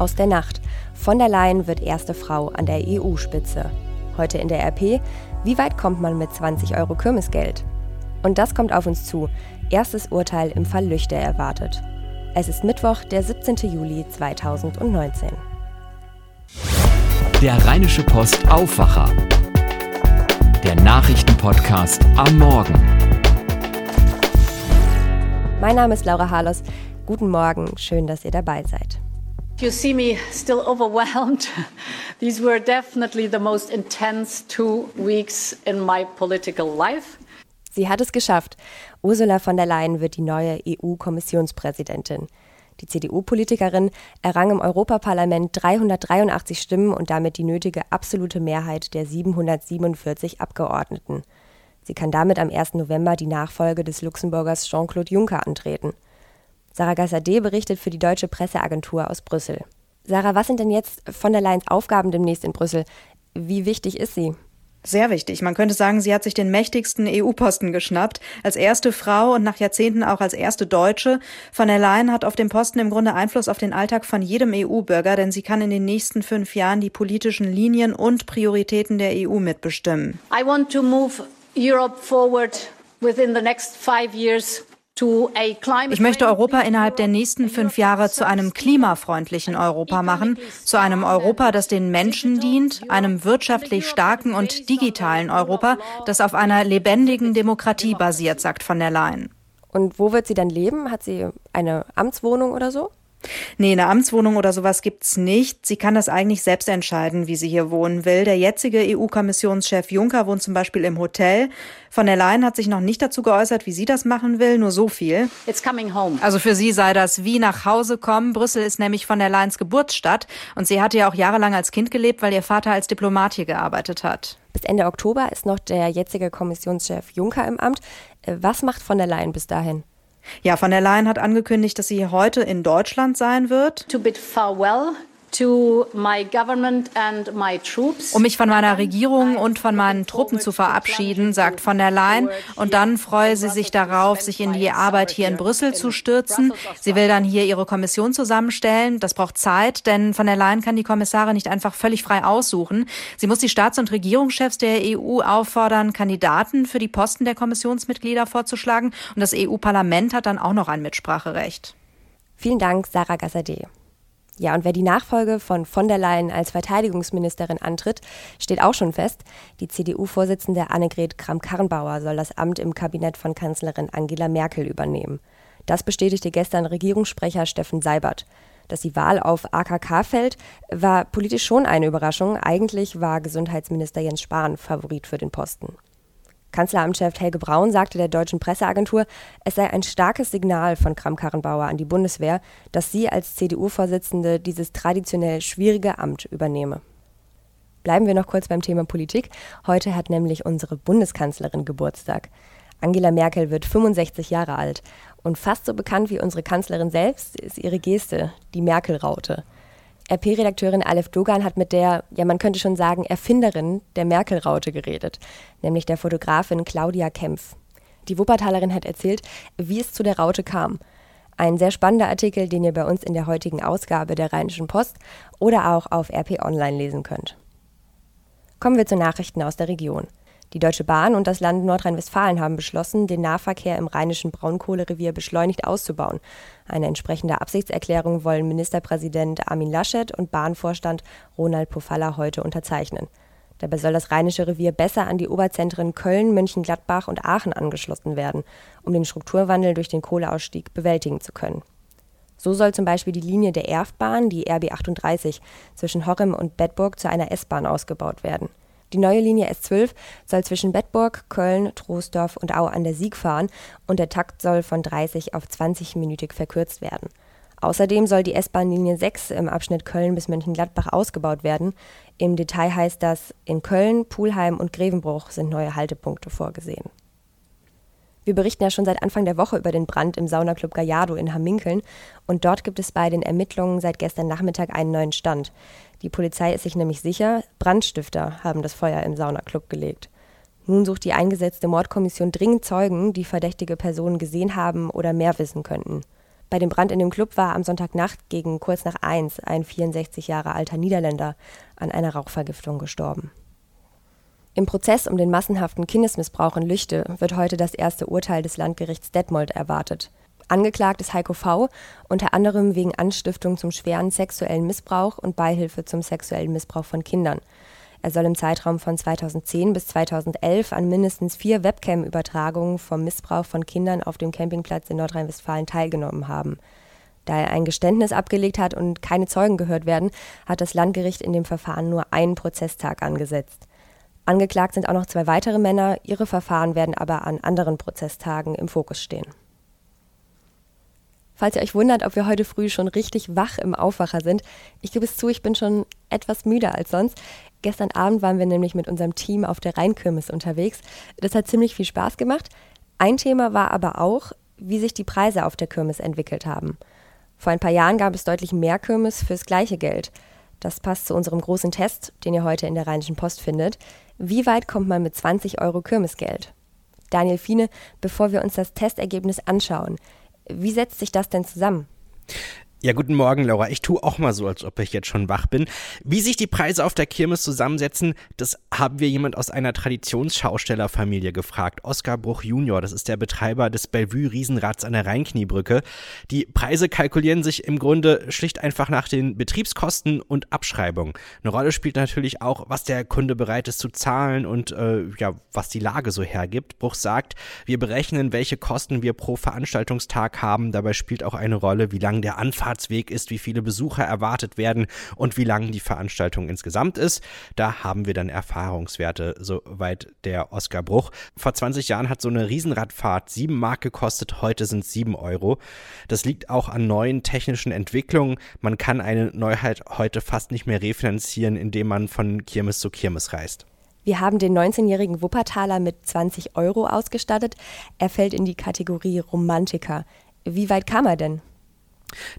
Aus der Nacht. Von der Leyen wird erste Frau an der EU-Spitze. Heute in der RP. Wie weit kommt man mit 20 Euro Kirmesgeld? Und das kommt auf uns zu. Erstes Urteil im Fall Lüchter erwartet. Es ist Mittwoch, der 17. Juli 2019. Der Rheinische Post Aufwacher. Der Nachrichtenpodcast am Morgen. Mein Name ist Laura Harlos. Guten Morgen, schön, dass ihr dabei seid. You see me still overwhelmed. These were definitely the most intense two weeks in my political life. Sie hat es geschafft. Ursula von der Leyen wird die neue EU-Kommissionspräsidentin. Die CDU-Politikerin errang im Europaparlament 383 Stimmen und damit die nötige absolute Mehrheit der 747 Abgeordneten. Sie kann damit am 1. November die Nachfolge des Luxemburgers Jean-Claude Juncker antreten. Sarah Gassade berichtet für die Deutsche Presseagentur aus Brüssel. Sarah, was sind denn jetzt von der Leyens Aufgaben demnächst in Brüssel? Wie wichtig ist sie? Sehr wichtig. Man könnte sagen, sie hat sich den mächtigsten EU-Posten geschnappt. Als erste Frau und nach Jahrzehnten auch als erste Deutsche. Von der Leyen hat auf dem Posten im Grunde Einfluss auf den Alltag von jedem EU-Bürger, denn sie kann in den nächsten fünf Jahren die politischen Linien und Prioritäten der EU mitbestimmen. I want to move Europe forward within the next five years ich möchte Europa innerhalb der nächsten fünf Jahre zu einem klimafreundlichen Europa machen, zu einem Europa, das den Menschen dient, einem wirtschaftlich starken und digitalen Europa, das auf einer lebendigen Demokratie basiert, sagt von der Leyen. Und wo wird sie dann leben? Hat sie eine Amtswohnung oder so? Nee, eine Amtswohnung oder sowas gibt's nicht. Sie kann das eigentlich selbst entscheiden, wie sie hier wohnen will. Der jetzige EU-Kommissionschef Juncker wohnt zum Beispiel im Hotel. Von der Leyen hat sich noch nicht dazu geäußert, wie sie das machen will, nur so viel. It's coming home. Also für sie sei das wie nach Hause kommen. Brüssel ist nämlich von der Leyens Geburtsstadt und sie hatte ja auch jahrelang als Kind gelebt, weil ihr Vater als Diplomat hier gearbeitet hat. Bis Ende Oktober ist noch der jetzige Kommissionschef Juncker im Amt. Äh, was macht von der Leyen bis dahin? Ja, von der Leyen hat angekündigt, dass sie heute in Deutschland sein wird. To bid farewell um mich von meiner Regierung und von meinen Truppen zu verabschieden, sagt von der Leyen. Und dann freue sie sich darauf, sich in die Arbeit hier in Brüssel zu stürzen. Sie will dann hier ihre Kommission zusammenstellen. Das braucht Zeit, denn von der Leyen kann die Kommissare nicht einfach völlig frei aussuchen. Sie muss die Staats- und Regierungschefs der EU auffordern, Kandidaten für die Posten der Kommissionsmitglieder vorzuschlagen. Und das EU-Parlament hat dann auch noch ein Mitspracherecht. Vielen Dank, Sarah Gassade. Ja, und wer die Nachfolge von von der Leyen als Verteidigungsministerin antritt, steht auch schon fest. Die CDU-Vorsitzende Annegret Kramp-Karrenbauer soll das Amt im Kabinett von Kanzlerin Angela Merkel übernehmen. Das bestätigte gestern Regierungssprecher Steffen Seibert. Dass die Wahl auf AKK fällt, war politisch schon eine Überraschung. Eigentlich war Gesundheitsminister Jens Spahn Favorit für den Posten. Kanzleramtschef Helge Braun sagte der deutschen Presseagentur, es sei ein starkes Signal von Kram-Karrenbauer an die Bundeswehr, dass sie als CDU-Vorsitzende dieses traditionell schwierige Amt übernehme. Bleiben wir noch kurz beim Thema Politik. Heute hat nämlich unsere Bundeskanzlerin Geburtstag. Angela Merkel wird 65 Jahre alt. Und fast so bekannt wie unsere Kanzlerin selbst ist ihre Geste, die Merkel-Raute. RP-Redakteurin Aleph Dogan hat mit der, ja man könnte schon sagen, Erfinderin der Merkel-Raute geredet, nämlich der Fotografin Claudia Kempf. Die Wuppertalerin hat erzählt, wie es zu der Raute kam. Ein sehr spannender Artikel, den ihr bei uns in der heutigen Ausgabe der Rheinischen Post oder auch auf RP Online lesen könnt. Kommen wir zu Nachrichten aus der Region. Die Deutsche Bahn und das Land Nordrhein-Westfalen haben beschlossen, den Nahverkehr im rheinischen Braunkohlerevier beschleunigt auszubauen. Eine entsprechende Absichtserklärung wollen Ministerpräsident Armin Laschet und Bahnvorstand Ronald Pofalla heute unterzeichnen. Dabei soll das rheinische Revier besser an die Oberzentren Köln, Mönchengladbach und Aachen angeschlossen werden, um den Strukturwandel durch den Kohleausstieg bewältigen zu können. So soll zum Beispiel die Linie der Erftbahn, die RB 38, zwischen Horrem und Bedburg zu einer S-Bahn ausgebaut werden. Die neue Linie S12 soll zwischen Bedburg, Köln, Troisdorf und Au an der Sieg fahren und der Takt soll von 30 auf 20-minütig verkürzt werden. Außerdem soll die S-Bahn-Linie 6 im Abschnitt Köln bis Mönchengladbach ausgebaut werden. Im Detail heißt das, in Köln, Pulheim und Grevenbruch sind neue Haltepunkte vorgesehen. Wir berichten ja schon seit Anfang der Woche über den Brand im Saunaclub Gallardo in Hamminkeln und dort gibt es bei den Ermittlungen seit gestern Nachmittag einen neuen Stand. Die Polizei ist sich nämlich sicher, Brandstifter haben das Feuer im Saunaclub gelegt. Nun sucht die eingesetzte Mordkommission dringend Zeugen, die verdächtige Personen gesehen haben oder mehr wissen könnten. Bei dem Brand in dem Club war am Sonntagnacht gegen kurz nach eins ein 64 Jahre alter Niederländer an einer Rauchvergiftung gestorben. Im Prozess um den massenhaften Kindesmissbrauch in Lüchte wird heute das erste Urteil des Landgerichts Detmold erwartet. Angeklagt ist Heiko V. unter anderem wegen Anstiftung zum schweren sexuellen Missbrauch und Beihilfe zum sexuellen Missbrauch von Kindern. Er soll im Zeitraum von 2010 bis 2011 an mindestens vier Webcam-Übertragungen vom Missbrauch von Kindern auf dem Campingplatz in Nordrhein-Westfalen teilgenommen haben. Da er ein Geständnis abgelegt hat und keine Zeugen gehört werden, hat das Landgericht in dem Verfahren nur einen Prozesstag angesetzt. Angeklagt sind auch noch zwei weitere Männer, ihre Verfahren werden aber an anderen Prozesstagen im Fokus stehen. Falls ihr euch wundert, ob wir heute früh schon richtig wach im Aufwacher sind, ich gebe es zu, ich bin schon etwas müder als sonst. Gestern Abend waren wir nämlich mit unserem Team auf der Rheinkirmes unterwegs. Das hat ziemlich viel Spaß gemacht. Ein Thema war aber auch, wie sich die Preise auf der Kirmes entwickelt haben. Vor ein paar Jahren gab es deutlich mehr Kirmes fürs gleiche Geld. Das passt zu unserem großen Test, den ihr heute in der Rheinischen Post findet. Wie weit kommt man mit 20 Euro Kirmesgeld? Daniel Fiene, bevor wir uns das Testergebnis anschauen, wie setzt sich das denn zusammen? Ja, guten Morgen, Laura. Ich tue auch mal so, als ob ich jetzt schon wach bin. Wie sich die Preise auf der Kirmes zusammensetzen, das haben wir jemand aus einer Traditionsschaustellerfamilie gefragt. Oskar Bruch Junior, das ist der Betreiber des Bellevue Riesenrads an der Rheinkniebrücke. Die Preise kalkulieren sich im Grunde schlicht einfach nach den Betriebskosten und Abschreibungen. Eine Rolle spielt natürlich auch, was der Kunde bereit ist zu zahlen und äh, ja, was die Lage so hergibt. Bruch sagt, wir berechnen, welche Kosten wir pro Veranstaltungstag haben. Dabei spielt auch eine Rolle, wie lang der Anfang Anfahrtsweg ist, wie viele Besucher erwartet werden und wie lang die Veranstaltung insgesamt ist. Da haben wir dann Erfahrungswerte, soweit der Oskar Bruch. Vor 20 Jahren hat so eine Riesenradfahrt 7 Mark gekostet, heute sind es 7 Euro. Das liegt auch an neuen technischen Entwicklungen. Man kann eine Neuheit heute fast nicht mehr refinanzieren, indem man von Kirmes zu Kirmes reist. Wir haben den 19-jährigen Wuppertaler mit 20 Euro ausgestattet. Er fällt in die Kategorie Romantiker. Wie weit kam er denn?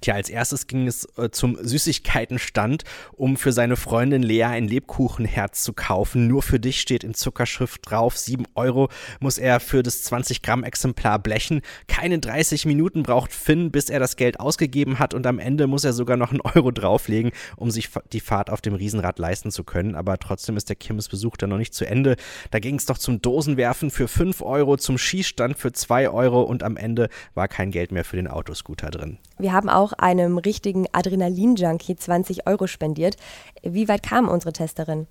Tja, als erstes ging es äh, zum Süßigkeitenstand, um für seine Freundin Lea ein Lebkuchenherz zu kaufen. Nur für dich steht in Zuckerschrift drauf. 7 Euro muss er für das 20 Gramm Exemplar blechen. Keine 30 Minuten braucht Finn, bis er das Geld ausgegeben hat und am Ende muss er sogar noch einen Euro drauflegen, um sich die Fahrt auf dem Riesenrad leisten zu können. Aber trotzdem ist der Kirmesbesuch dann noch nicht zu Ende. Da ging es doch zum Dosenwerfen für 5 Euro, zum Schießstand für 2 Euro und am Ende war kein Geld mehr für den Autoscooter drin. Wir haben auch einem richtigen Adrenalin-Junkie 20 Euro spendiert. Wie weit kam unsere Testerin?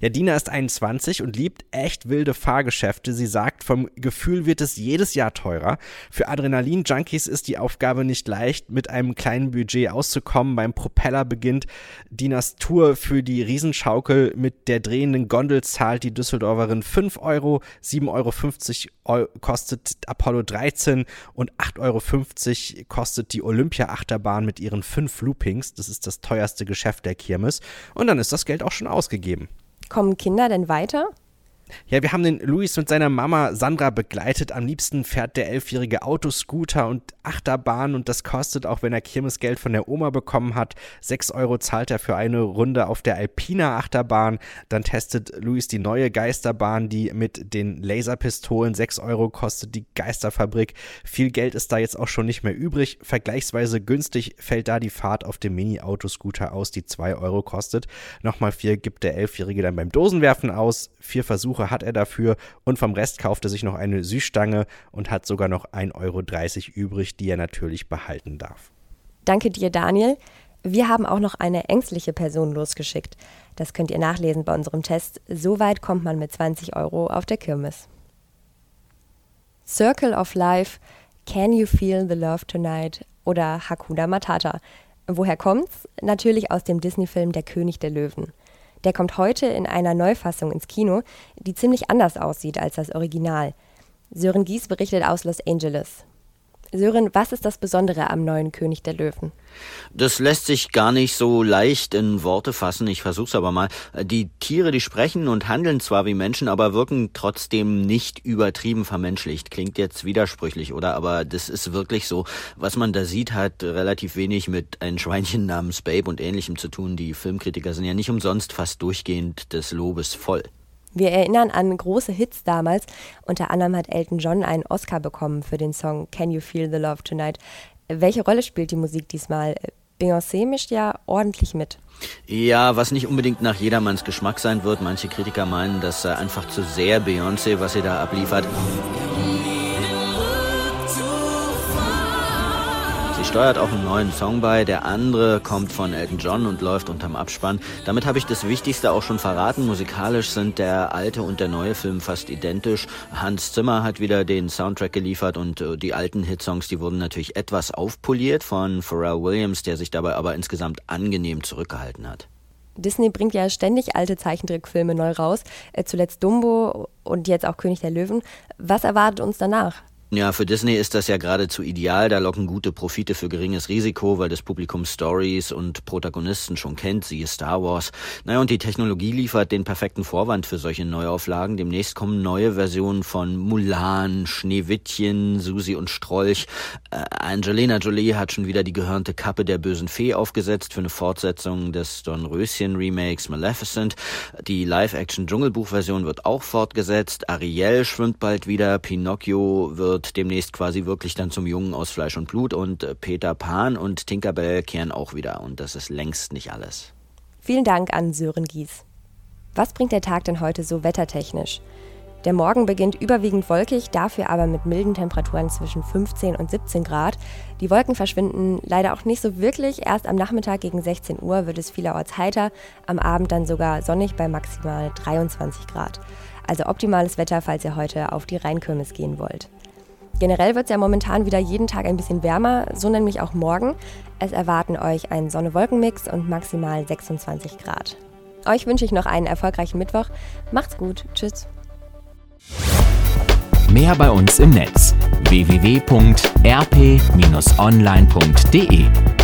Ja, Dina ist 21 und liebt echt wilde Fahrgeschäfte. Sie sagt, vom Gefühl wird es jedes Jahr teurer. Für Adrenalin-Junkies ist die Aufgabe nicht leicht, mit einem kleinen Budget auszukommen. Beim Propeller beginnt Dinas Tour für die Riesenschaukel. Mit der drehenden Gondel zahlt die Düsseldorferin 5 Euro, 7,50 Euro kostet Apollo 13 und 8,50 Euro kostet die Olympia-Achterbahn mit ihren fünf Loopings. Das ist das teuerste Geschäft der Kirmes. Und dann ist das Geld auch schon ausgegeben. Kommen Kinder denn weiter? Ja, wir haben den Luis mit seiner Mama Sandra begleitet. Am liebsten fährt der elfjährige Autoscooter und Achterbahn und das kostet, auch wenn er Kirmesgeld von der Oma bekommen hat, 6 Euro zahlt er für eine Runde auf der Alpina Achterbahn. Dann testet Luis die neue Geisterbahn, die mit den Laserpistolen 6 Euro kostet, die Geisterfabrik. Viel Geld ist da jetzt auch schon nicht mehr übrig. Vergleichsweise günstig fällt da die Fahrt auf dem Mini-Autoscooter aus, die 2 Euro kostet. Nochmal 4 gibt der Elfjährige dann beim Dosenwerfen aus. Vier Versuche Versuche hat er dafür und vom Rest kauft er sich noch eine Süßstange und hat sogar noch 1,30 Euro übrig, die er natürlich behalten darf. Danke dir, Daniel. Wir haben auch noch eine ängstliche Person losgeschickt. Das könnt ihr nachlesen bei unserem Test. So weit kommt man mit 20 Euro auf der Kirmes. Circle of Life, Can You Feel the Love Tonight oder Hakuna Matata. Woher kommt's? Natürlich aus dem Disney-Film Der König der Löwen. Der kommt heute in einer Neufassung ins Kino, die ziemlich anders aussieht als das Original. Sören Gies berichtet aus Los Angeles. Sören, was ist das Besondere am neuen König der Löwen? Das lässt sich gar nicht so leicht in Worte fassen. Ich versuch's aber mal. Die Tiere, die sprechen und handeln zwar wie Menschen, aber wirken trotzdem nicht übertrieben vermenschlicht. Klingt jetzt widersprüchlich, oder? Aber das ist wirklich so. Was man da sieht, hat relativ wenig mit einem Schweinchen namens Babe und ähnlichem zu tun. Die Filmkritiker sind ja nicht umsonst fast durchgehend des Lobes voll. Wir erinnern an große Hits damals. Unter anderem hat Elton John einen Oscar bekommen für den Song Can You Feel the Love Tonight. Welche Rolle spielt die Musik diesmal? Beyoncé mischt ja ordentlich mit. Ja, was nicht unbedingt nach jedermanns Geschmack sein wird. Manche Kritiker meinen, das sei einfach zu sehr Beyoncé, was sie da abliefert. Sie steuert auch einen neuen Song bei, der andere kommt von Elton John und läuft unterm Abspann. Damit habe ich das Wichtigste auch schon verraten. Musikalisch sind der alte und der neue Film fast identisch. Hans Zimmer hat wieder den Soundtrack geliefert und äh, die alten Hitsongs, die wurden natürlich etwas aufpoliert von Pharrell Williams, der sich dabei aber insgesamt angenehm zurückgehalten hat. Disney bringt ja ständig alte Zeichentrickfilme neu raus, äh, zuletzt Dumbo und jetzt auch König der Löwen. Was erwartet uns danach? Ja, für Disney ist das ja geradezu ideal. Da locken gute Profite für geringes Risiko, weil das Publikum Stories und Protagonisten schon kennt, siehe Star Wars. Naja, und die Technologie liefert den perfekten Vorwand für solche Neuauflagen. Demnächst kommen neue Versionen von Mulan, Schneewittchen, Susi und Strolch. Äh, Angelina Jolie hat schon wieder die gehörnte Kappe der bösen Fee aufgesetzt für eine Fortsetzung des Dornröschen-Remakes Maleficent. Die Live-Action-Dschungelbuch-Version wird auch fortgesetzt. Ariel schwimmt bald wieder. Pinocchio wird wird demnächst quasi wirklich dann zum Jungen aus Fleisch und Blut und äh, Peter Pan und Tinkerbell kehren auch wieder und das ist längst nicht alles. Vielen Dank an Sören Gies. Was bringt der Tag denn heute so wettertechnisch? Der Morgen beginnt überwiegend wolkig, dafür aber mit milden Temperaturen zwischen 15 und 17 Grad. Die Wolken verschwinden leider auch nicht so wirklich. Erst am Nachmittag gegen 16 Uhr wird es vielerorts heiter, am Abend dann sogar sonnig bei maximal 23 Grad. Also optimales Wetter, falls ihr heute auf die Rheinkirmes gehen wollt. Generell wird es ja momentan wieder jeden Tag ein bisschen wärmer, so nämlich auch morgen. Es erwarten euch ein Sonne-Wolken-Mix und maximal 26 Grad. Euch wünsche ich noch einen erfolgreichen Mittwoch. Macht's gut. Tschüss. Mehr bei uns im Netz www.rp-online.de